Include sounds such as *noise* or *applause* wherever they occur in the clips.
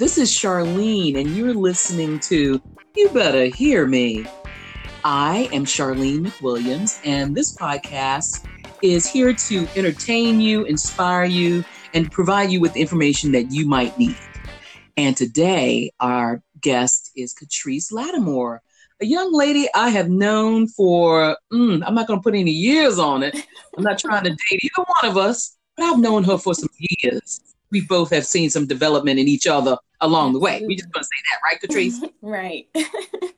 this is Charlene, and you're listening to You Better Hear Me. I am Charlene McWilliams, and this podcast is here to entertain you, inspire you, and provide you with information that you might need. And today, our guest is Catrice Lattimore, a young lady I have known for, mm, I'm not going to put any years on it. I'm not trying to date either one of us, but I've known her for some years we both have seen some development in each other along the way. We just want to say that, right, Catrice? *laughs* right. *laughs*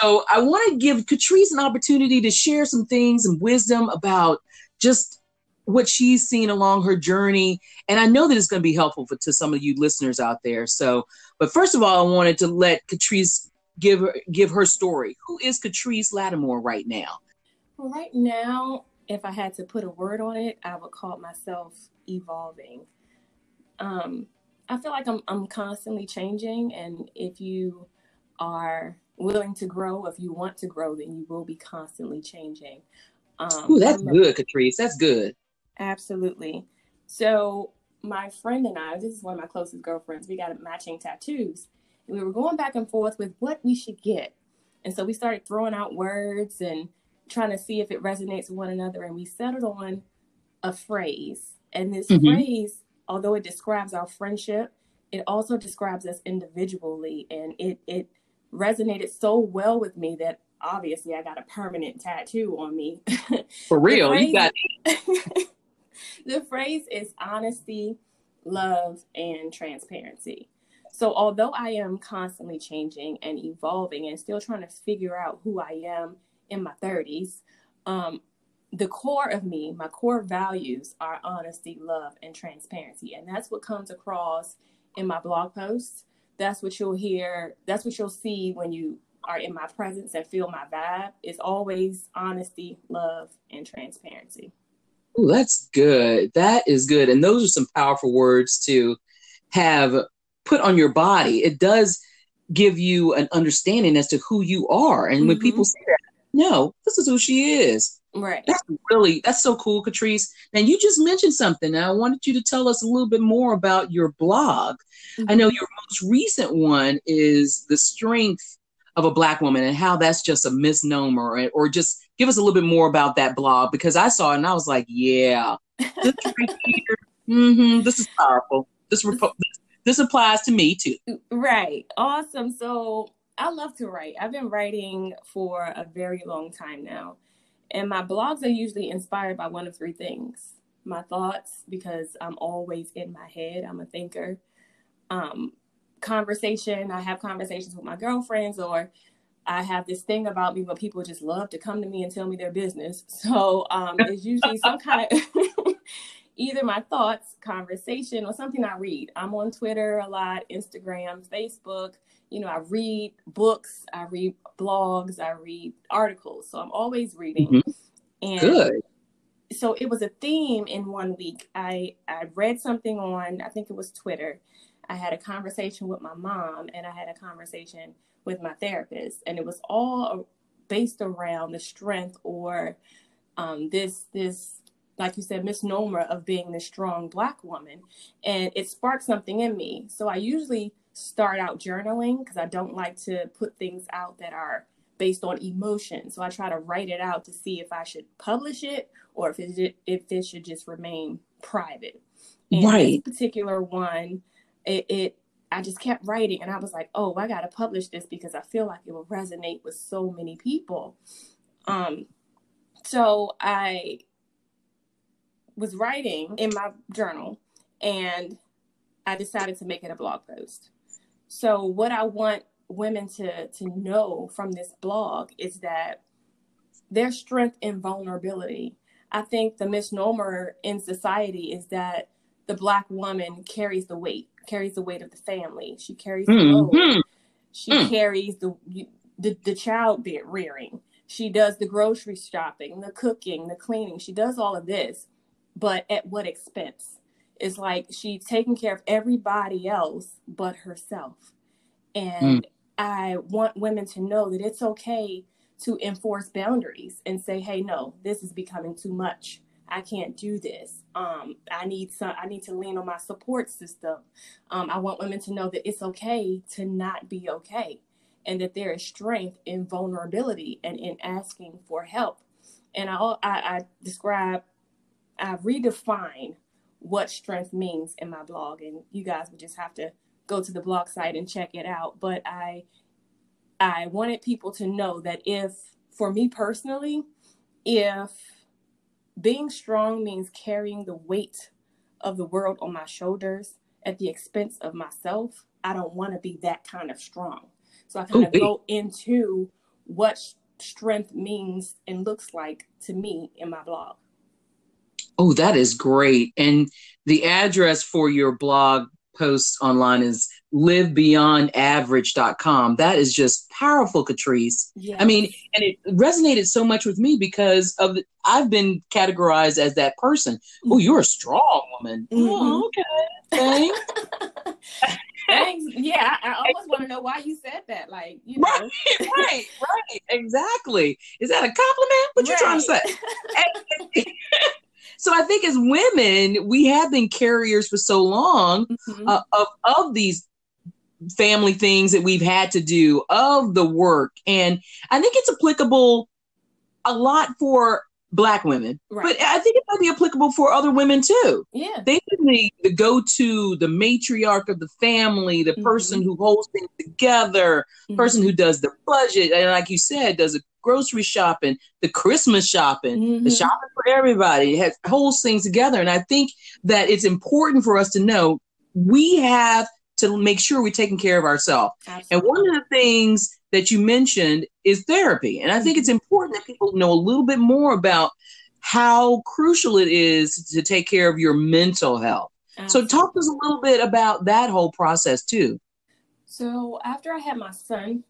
so I want to give Catrice an opportunity to share some things and wisdom about just what she's seen along her journey. And I know that it's going to be helpful for, to some of you listeners out there. So, but first of all, I wanted to let Catrice give her, give her story. Who is Catrice Lattimore right now? Well, right now, if I had to put a word on it, I would call myself evolving um, I feel like I'm I'm constantly changing, and if you are willing to grow, if you want to grow, then you will be constantly changing. Um, Ooh, that's good, Catrice. That's good. Absolutely. So my friend and I, this is one of my closest girlfriends, we got matching tattoos. And we were going back and forth with what we should get. And so we started throwing out words and trying to see if it resonates with one another. And we settled on a phrase. And this mm-hmm. phrase although it describes our friendship, it also describes us individually. And it, it resonated so well with me that obviously I got a permanent tattoo on me. *laughs* For real, phrase, you got *laughs* the phrase is honesty, love, and transparency. So, although I am constantly changing and evolving and still trying to figure out who I am in my 30s, um, the core of me, my core values are honesty, love, and transparency. And that's what comes across in my blog posts. That's what you'll hear. That's what you'll see when you are in my presence and feel my vibe. It's always honesty, love, and transparency. Oh, that's good. That is good. And those are some powerful words to have put on your body. It does give you an understanding as to who you are. And mm-hmm. when people say that, no, this is who she is Right. That's really that's so cool, Catrice. And you just mentioned something. I wanted you to tell us a little bit more about your blog. Mm-hmm. I know your most recent one is the strength of a black woman and how that's just a misnomer or, or just give us a little bit more about that blog because I saw it and I was like, yeah, this, *laughs* mm-hmm, this is powerful. This, repo- this applies to me too. Right. Awesome. So I love to write. I've been writing for a very long time now. And my blogs are usually inspired by one of three things my thoughts, because I'm always in my head, I'm a thinker. Um, conversation, I have conversations with my girlfriends, or I have this thing about me where people just love to come to me and tell me their business. *laughs* So um, it's usually some kind of *laughs* either my thoughts, conversation, or something I read. I'm on Twitter a lot, Instagram, Facebook you know, I read books, I read blogs, I read articles. So I'm always reading. Mm-hmm. And Good. So it was a theme in one week. I I read something on I think it was Twitter. I had a conversation with my mom and I had a conversation with my therapist and it was all based around the strength or um, this this like you said misnomer of being the strong black woman and it sparked something in me so i usually start out journaling because I don't like to put things out that are based on emotion. So I try to write it out to see if I should publish it or if it if it should just remain private. And right. this particular one, it, it I just kept writing and I was like, oh, I gotta publish this because I feel like it will resonate with so many people. Um so I was writing in my journal and I decided to make it a blog post. So what I want women to to know from this blog is that their strength and vulnerability. I think the misnomer in society is that the black woman carries the weight, carries the weight of the family. She carries the load. Mm-hmm. She mm. carries the, the the child rearing. She does the grocery shopping, the cooking, the cleaning. She does all of this, but at what expense? It's like she's taking care of everybody else but herself. And mm. I want women to know that it's okay to enforce boundaries and say, hey, no, this is becoming too much. I can't do this. Um, I need some. I need to lean on my support system. Um, I want women to know that it's okay to not be okay, and that there is strength in vulnerability and in asking for help. And I, I, I describe, I redefine what strength means in my blog, and you guys would just have to go to the blog site and check it out. But I, I wanted people to know that if, for me personally, if being strong means carrying the weight of the world on my shoulders at the expense of myself. I don't want to be that kind of strong. So I kind of go into what strength means and looks like to me in my blog. Oh, that is great. And the address for your blog post online is livebeyondaverage.com. That is just powerful, Catrice. Yes. I mean, and it resonated so much with me because of the, I've been categorized as that person. Oh, you're a strong woman. Mm-hmm. Oh, okay. Thanks. *laughs* Thanks. Yeah, I, always want to know why you said that. Like, you know. Right, right, right. Exactly. Is that a compliment? What you trying to say? *laughs* so I think as women, we have been carriers for so long mm-hmm. uh, of of these family things that we've had to do, of the work. And I think it's applicable a lot for black women, right. but I think it might be applicable for other women too. Yeah. They the, the go to, the matriarch of the family, the mm-hmm. person who holds things together, mm-hmm. person who does the budget, and like you said, does the grocery shopping, the Christmas shopping, mm-hmm. the shopping for everybody, has, holds things together. And I think that it's important for us to know we have to make sure we're taking care of ourselves. And one of the things that you mentioned is therapy. And I think it's important that people know a little bit more about how crucial it is to take care of your mental health. Absolutely. So, talk to us a little bit about that whole process too. So, after I had my son,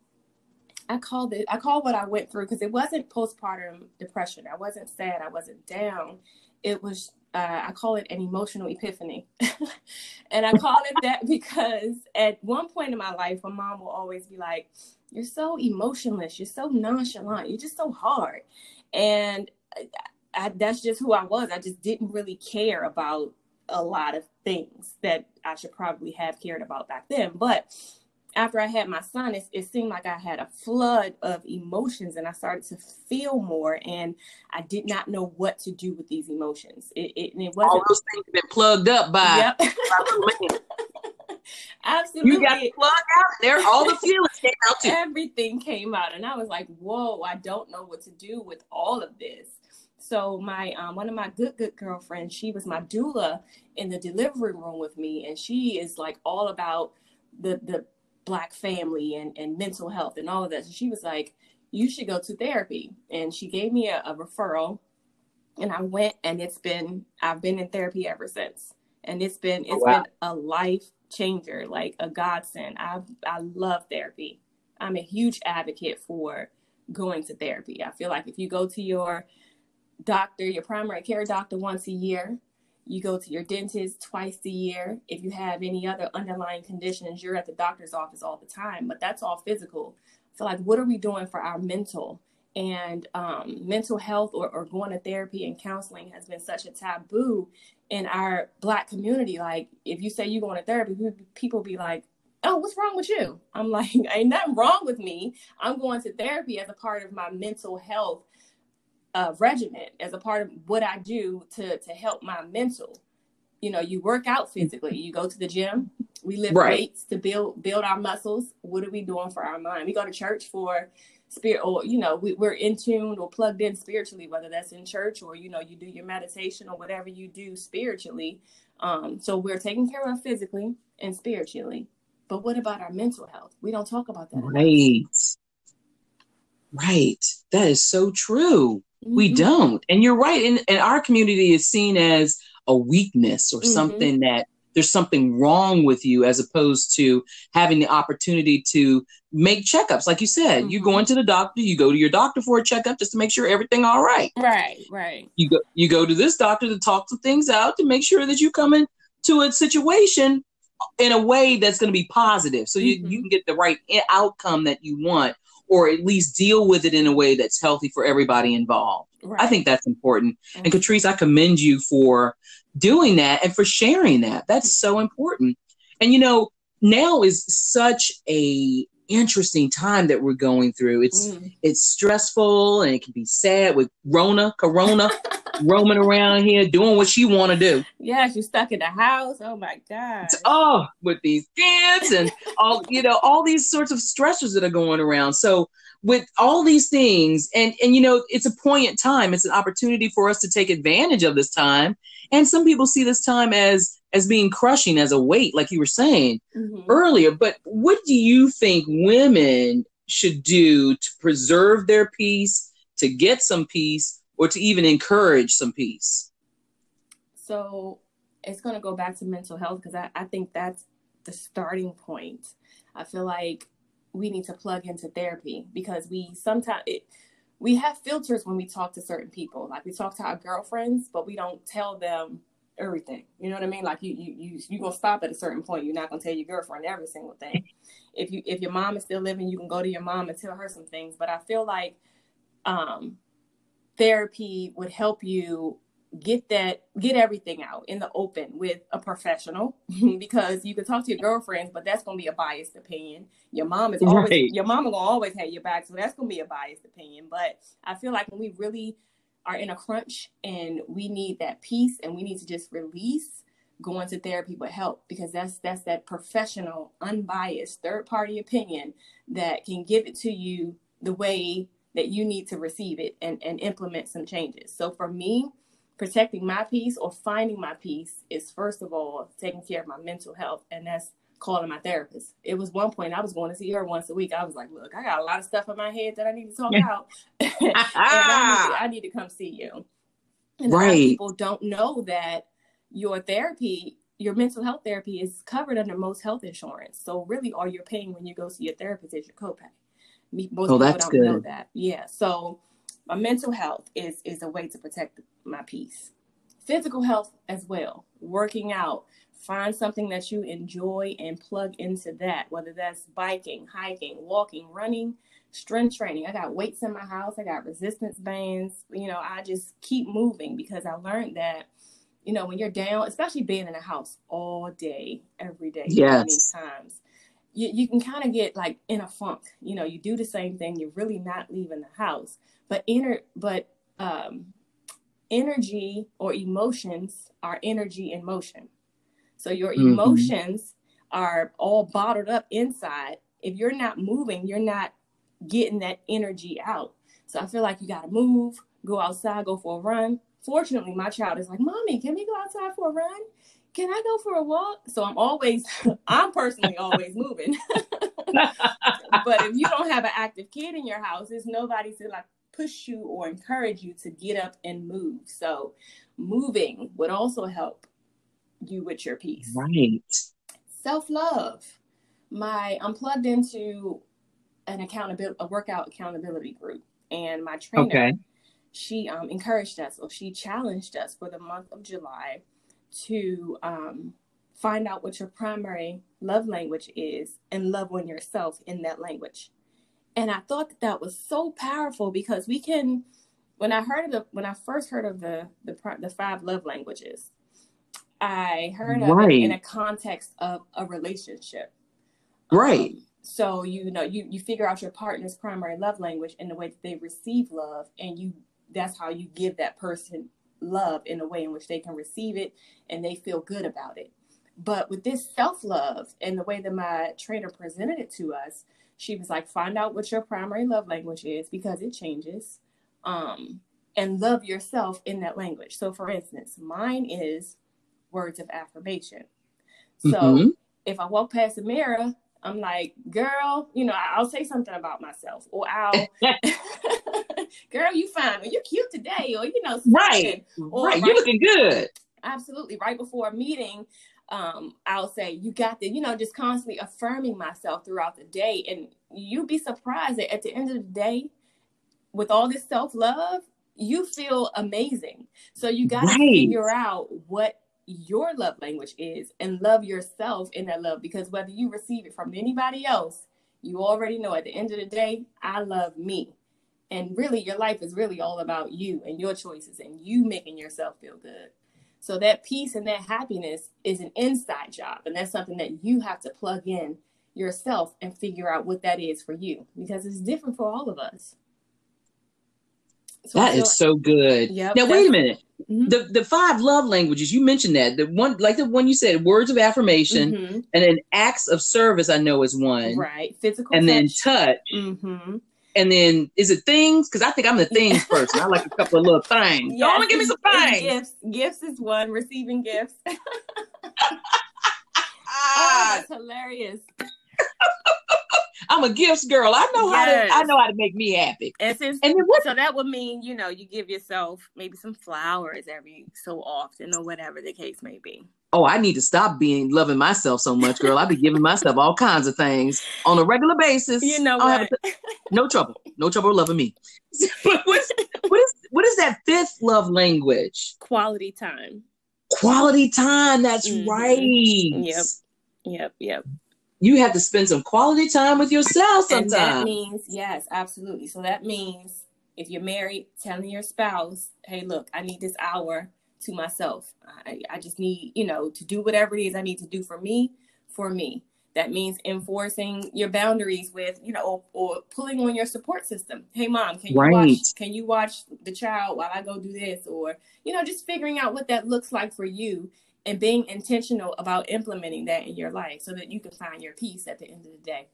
I called it, I called what I went through because it wasn't postpartum depression. I wasn't sad, I wasn't down. It was uh, I call it an emotional epiphany. *laughs* and I call it that because at one point in my life, my mom will always be like, You're so emotionless. You're so nonchalant. You're just so hard. And I, I, that's just who I was. I just didn't really care about a lot of things that I should probably have cared about back then. But after I had my son, it, it, seemed like I had a flood of emotions and I started to feel more and I did not know what to do with these emotions. It, it, it wasn't all those things have been plugged up by, yep. *laughs* *laughs* Absolutely. You got plugged out there. All the feelings came out too. Everything came out. And I was like, whoa, I don't know what to do with all of this. So my um, one of my good good girlfriends, she was my doula in the delivery room with me, and she is like all about the the black family and, and mental health and all of that. So she was like, you should go to therapy. And she gave me a, a referral and I went and it's been, I've been in therapy ever since. And it's been, oh, it's oh, wow. been a life changer, like a godsend. I I love therapy. I'm a huge advocate for going to therapy. I feel like if you go to your doctor, your primary care doctor once a year, you go to your dentist twice a year. If you have any other underlying conditions, you're at the doctor's office all the time, but that's all physical. So, like, what are we doing for our mental? And um, mental health or, or going to therapy and counseling has been such a taboo in our Black community. Like, if you say you're going to therapy, people be like, oh, what's wrong with you? I'm *laughs* like, ain't nothing wrong with me. I'm going to therapy as a part of my mental health uh, regimen as a part of what I do to to help my mental. You know, you work out physically. You go to the gym. We lift right. weights to build build our muscles. What are we doing for our mind? We go to church for spirit, or you know, we, we're in tune or plugged in spiritually, whether that's in church or you know, you do your meditation or whatever you do spiritually. Um, so we're taken care of physically and spiritually. But what about our mental health? We don't talk about that. Right. Right. That is so true. Mm-hmm. We don't. And you're right. And, and our community is seen as a weakness or mm-hmm. something that there's something wrong with you as opposed to having the opportunity to make checkups like you said mm-hmm. you go into the doctor you go to your doctor for a checkup just to make sure everything all right right right you go you go to this doctor to talk some things out to make sure that you come into a situation in a way that's going to be positive so you, mm-hmm. you can get the right outcome that you want or at least deal with it in a way that's healthy for everybody involved. Right. I think that's important. Mm-hmm. And Catrice, I commend you for doing that and for sharing that. That's so important. And you know, now is such a interesting time that we're going through. It's mm. it's stressful and it can be sad with Rona, Corona, *laughs* roaming around here doing what she want to do. Yeah, she's stuck in the house. Oh my god. Oh, with these kids and all you know, all these sorts of stressors that are going around. So with all these things and and you know it's a poignant time. It's an opportunity for us to take advantage of this time. And some people see this time as as being crushing as a weight like you were saying mm-hmm. earlier. But what do you think women should do to preserve their peace to get some peace or to even encourage some peace? So it's going to go back to mental health because I, I think that's the starting point. I feel like we need to plug into therapy because we sometimes it, we have filters when we talk to certain people. Like we talk to our girlfriends, but we don't tell them everything. You know what I mean? Like you you you you gonna stop at a certain point. You're not gonna tell your girlfriend every single thing. If you if your mom is still living, you can go to your mom and tell her some things. But I feel like um, therapy would help you get that get everything out in the open with a professional *laughs* because you can talk to your girlfriends but that's going to be a biased opinion. Your mom is always right. your mom will always have your back so that's going to be a biased opinion. But i feel like when we really are in a crunch and we need that peace and we need to just release going to therapy would help because that's that's that professional unbiased third party opinion that can give it to you the way that you need to receive it and, and implement some changes. So for me protecting my peace or finding my peace is first of all taking care of my mental health and that's calling my therapist. It was one point i was going to see her once a week. I was like look i got a lot of stuff in my head that i need to talk about *laughs* and I, need to, I, need to, come see you. And right. people don't know that your therapy your mental health therapy is covered under most health insurance. So really all you're paying when you go see your therapist is your copay. Most oh, people don't good. know that. Yeah so my mental health is is a way to protect my peace. Physical health as well. Working out. Find something that you enjoy and plug into that whether that's biking hiking walking running strength training. I got weights in my house. I got resistance bands. You know i just keep moving because i learned that you know when you're down especially being in a house all day every day yes. times you, you can kind of get like in a funk. You know you do the same thing. You're really not leaving the house but inner but um, energy or emotions are energy in motion so your mm-hmm. emotions are all bottled up inside if you're not moving you're not getting that energy out so i feel like you got to move go outside go for a run fortunately my child is like mommy can we go outside for a run can I go for a walk? So I'm always, *laughs* I'm personally always moving. *laughs* *laughs* but if you don't have an active kid in your house, there's nobody to like push you or encourage you to get up and move. So moving would also help you with your peace. Right. Self love. My I'm plugged into an accountability a workout accountability group, and my trainer okay. she um, encouraged us or she challenged us for the month of July to um, find out what your primary love language is and love on yourself in that language. And I thought that that was so powerful because we can. When I heard of the, when I first heard of the the, the five love languages, I heard of right. it in a context of a relationship. Right. Um, so you know you you figure out your partner's primary love language and the way that they receive love, and you that's how you give that person love in a way in which they can receive it and they feel good about it. But with this self love and the way that my trainer presented it to us, she was like, find out what your primary love language is because it changes. Um, and love yourself in that language. So, for instance, mine is words of affirmation. So, mm-hmm. if I walk past a mirror, I'm like, girl, you know, I'll say something about myself, or I'll, *laughs* girl, you fine, or you're cute today, or you know, right, or, right, you're looking good. Absolutely, right before a meeting, um, I'll say, you got the, you know, just constantly affirming myself throughout the day, and you'd be surprised that at the end of the day, with all this self love, you feel amazing. So you got to right. figure out what your love language is and love yourself in that love because whether you receive it from anybody else, you already know at the end of the day, I love me. And really, your life is really all about you and your choices and you making yourself feel good. So that peace and that happiness is an inside job. And that's something that you have to plug in yourself and figure out what that is for you because it's different for all of us. So that is so good. Yep, now wait a minute. Mm-hmm. The the five love languages you mentioned that the one like the one you said words of affirmation mm-hmm. and then acts of service I know is one right physical and touch. then touch mm-hmm. And then is it things? Because I think I'm the things *laughs* person. I like a couple of little things. Yes, oh give me some things? gifts. Gifts is one receiving gifts. Ah, *laughs* *laughs* that's hilarious *laughs* I'm a gifts girl. I know yes. how to I know how to make me happy. And, since, and then what, so that would mean, you know, you give yourself maybe some flowers every so often or whatever the case may be. Oh, I need to stop being loving myself so much, girl. I be giving myself all kinds of things on a regular basis. You know what? no trouble. No trouble loving me. *laughs* what, is, what is what is that fifth love language? Quality time. Quality time. That's mm-hmm. right. Yep. Yep. Yep you have to spend some quality time with yourself sometimes. And that means, yes, absolutely. So that means if you're married, telling your spouse, hey, look, I need this hour to myself. I, I just need, you know, to do whatever it is I need to do for me, for me. That means enforcing your boundaries with, you know, or, or pulling on your support system. Hey, mom, can you right. watch? Can you watch the child while I go do this? Or, you know, just figuring out what that looks like for you and being intentional about implementing that in your life so that you can find your peace at the end of the day.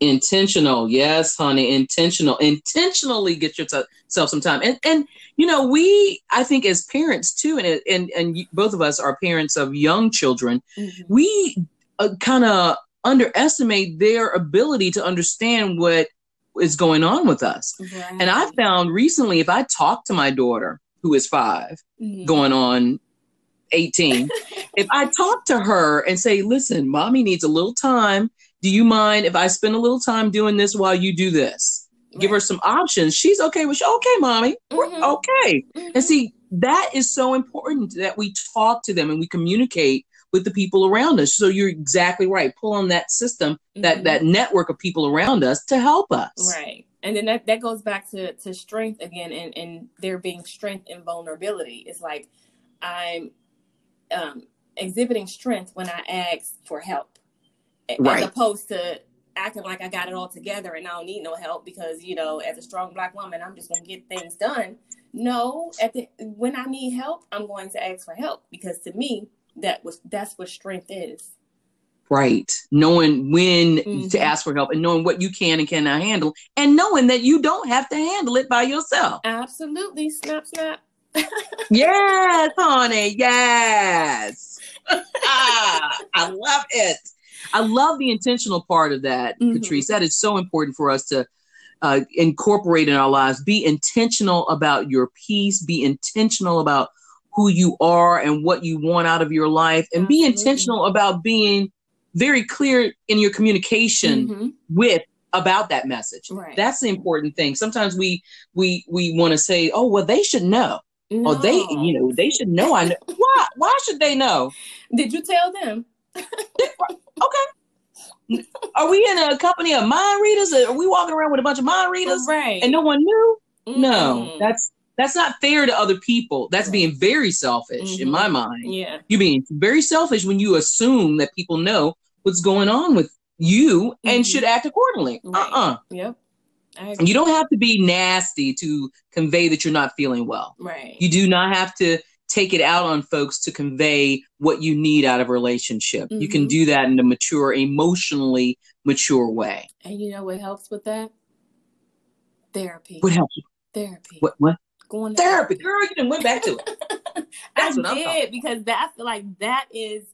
Intentional, yes, honey, intentional. Intentionally get yourself some time, and and you know we, I think as parents too, and and and both of us are parents of young children. Mm-hmm. We uh, kind of underestimate their ability to understand what is going on with us. Right. And I found recently, if I talk to my daughter who is 5 mm-hmm. going on 18, if I talk to her and say, listen, mommy needs a little time. Do you mind if I spend a little time doing this while you do this? Right. Give her some options. She's okay with, okay, mommy, mm-hmm. okay. Mm-hmm. And see, that is so important that we talk to them and we communicate with the people around us. So you're exactly right. Pull on that system, mm-hmm. that that network of people around us to help us. Right. And then that, that goes back to, to strength again and, and there being strength and vulnerability. It's like I'm um, exhibiting strength when I ask for help, right. as opposed to acting like I got it all together and I don't need no help because you know, as a strong black woman, I'm just gonna get things done. No, at the when I need help, I'm going to ask for help because to me, that was that's what strength is. Right. Knowing when mm-hmm. to ask for help and knowing what you can and cannot handle, and knowing that you don't have to handle it by yourself. Absolutely. Snap, snap yes, honey. Yes. ah, I love it. I love the intentional part of that, mm-hmm. Catrice. That is so important for us to uh, incorporate in our lives. Be intentional about your peace. Be intentional about who you are and what you want out of your life, and Absolutely. be intentional about being very clear in your communication mm-hmm. with about that message. Right. That's the important thing. Sometimes we we we want to say, "Oh, well, they should know." No. Oh, they, you know, they should know. I know. Why? Why should they know? Did you tell them? okay. Are we in a company of mind readers? Are we walking around with a bunch of mind readers? Right. And no one knew? Mm-hmm. No, that's that's not fair to other people. That's being very selfish mm-hmm. in my mind. Yeah. You're being very selfish when you assume that people know what's going on with you mm-hmm. and should act accordingly. Right. Uh-uh. Yep. You don't have to be nasty to convey that you're not feeling well. Right. You do not have to take it out on folks to convey what you need out of a relationship. Mm-hmm. You can mm-hmm. do that in a mature, emotionally mature way. And you know what helps with that? Therapy. What helps? Therapy. What? What? Going to therapy, therapy. girl. You didn't went back to it. *laughs* That's I did because that I feel like that is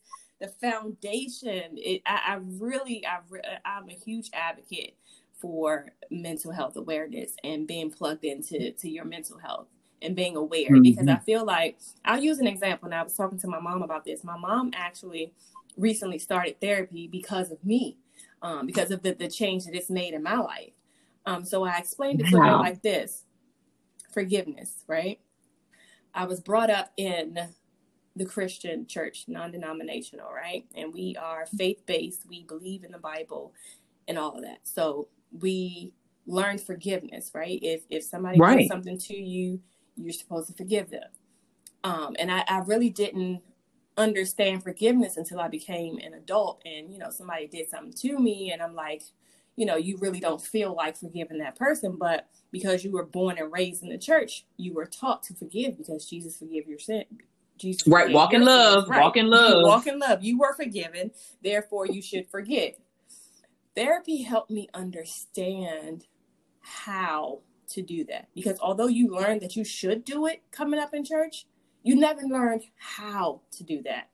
the foundation. It, I, I really, I, I'm a huge advocate for mental health awareness and being plugged into to your mental health and being aware mm-hmm. because I feel like I'll use an example and I was talking to my mom about this. My mom actually recently started therapy because of me, um, because of the, the change that it's made in my life. Um, so I explained it to her like this forgiveness, right? I was brought up in the Christian church, non denominational, right? And we are faith based, we believe in the Bible and all of that. So we learned forgiveness, right? If if somebody right. did something to you, you're supposed to forgive them. Um, and I, I really didn't understand forgiveness until I became an adult and you know somebody did something to me and I'm like you know you really don't feel like forgiving that person but because you were born and raised in the church you were taught to forgive because Jesus forgive your sin Jesus right walk in love right. walk in love walk in love you were forgiven therefore you should forgive therapy helped me understand how to do that because although you learned that you should do it coming up in church you never learned how to do that.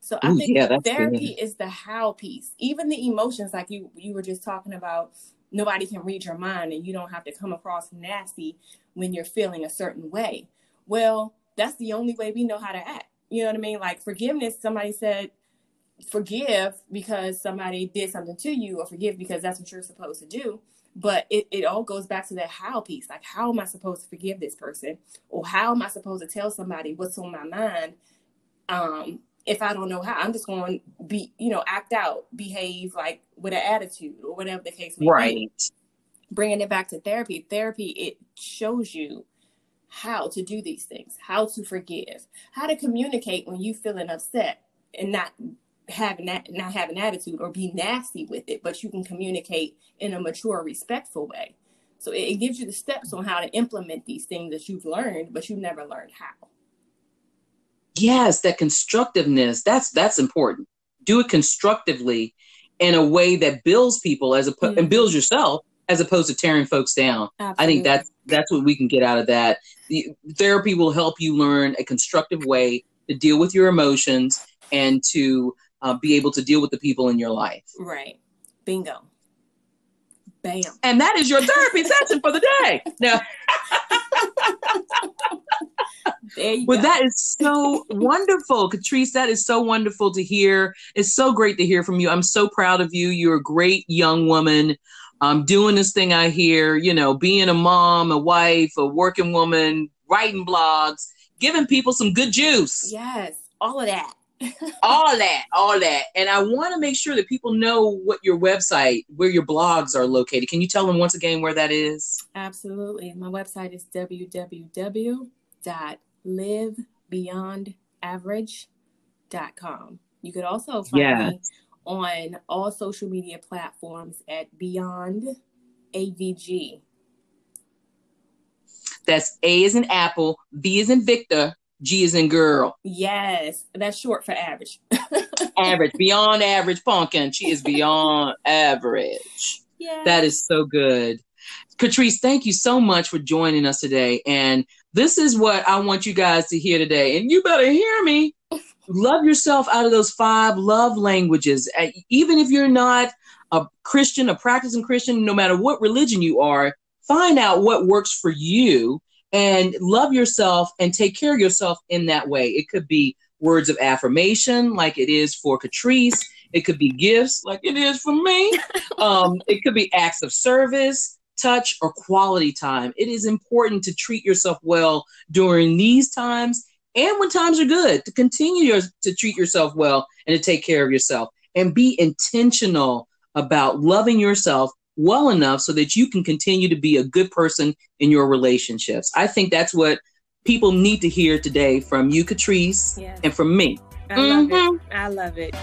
So I mm, think yeah, therapy good. is the how piece. Even the emotions, like you you were just talking about, nobody can read your mind, and you don't have to come across nasty when you're feeling a certain way. Well, that's the only way we know how to act. You know what I mean? Like forgiveness. Somebody said forgive because somebody did something to you, or forgive because that's what you're supposed to do. But it, it all goes back to that how piece. Like how am i supposed to forgive this person? Or how am i supposed to tell somebody what's on my mind um if i don't know how? I'm just going to be you know act out behave like with an attitude or whatever the case may be. Right. be bringing it back to therapy therapy it shows you how to do these things how to forgive how to communicate when you're feeling upset and not having that not have an attitude or be nasty with it, but you can communicate in a mature, respectful way. So it, it gives you the steps on how to implement these things that you've learned, but you've never learned how. Yes, that constructiveness, that's that's important. Do it constructively in a way that builds people as a mm-hmm. and builds yourself as opposed to tearing folks down. Absolutely. I think that's that's what we can get out of that. The, therapy will help you learn a constructive way to deal with your emotions and to uh, be able to deal with the people in your life. Right. Bingo. Bam. And that is your therapy session for the day. Now, well, go. that is so wonderful, Catrice. That is so wonderful to hear. It's so great to hear from you. I'm so proud of you. You're a great young woman. Um, doing this thing I hear, you know, being a mom, a wife, a working woman, writing blogs, giving people some good juice. Yes, all of that all that, all that. And I want to make sure that people know what your website, where your blogs are located. Can you tell them once again where that is? Absolutely. My website is www.livebeyondaverage.com. You could also find yeah. me on all social media platforms at Beyond AVG. That's A is in Apple, V is in Victor, G is in girl. Yes, that's short for average. *laughs* average, beyond average pumpkin. She is beyond average. Yeah. That is so good. Catrice, thank you so much for joining us today. And this is what I want you guys to hear today. And you better hear me. love yourself out of those five love languages. Even if you're not a Christian, a practicing Christian, no matter what religion you are, find out what works for you and love yourself and take care of yourself in that way. It could be words of affirmation, like it is for Catrice. It could be gifts, like it is for me. *laughs* um, it could be acts of service, touch, or quality time. It is important to treat yourself well during these times and when times are good to continue your, to treat yourself well and to take care of yourself and be intentional about loving yourself well enough so that you can continue to be a good person in your relationships. I think that's what people need to hear today from you, Catrice, yes. and from me. I love mm-hmm. it. I love it.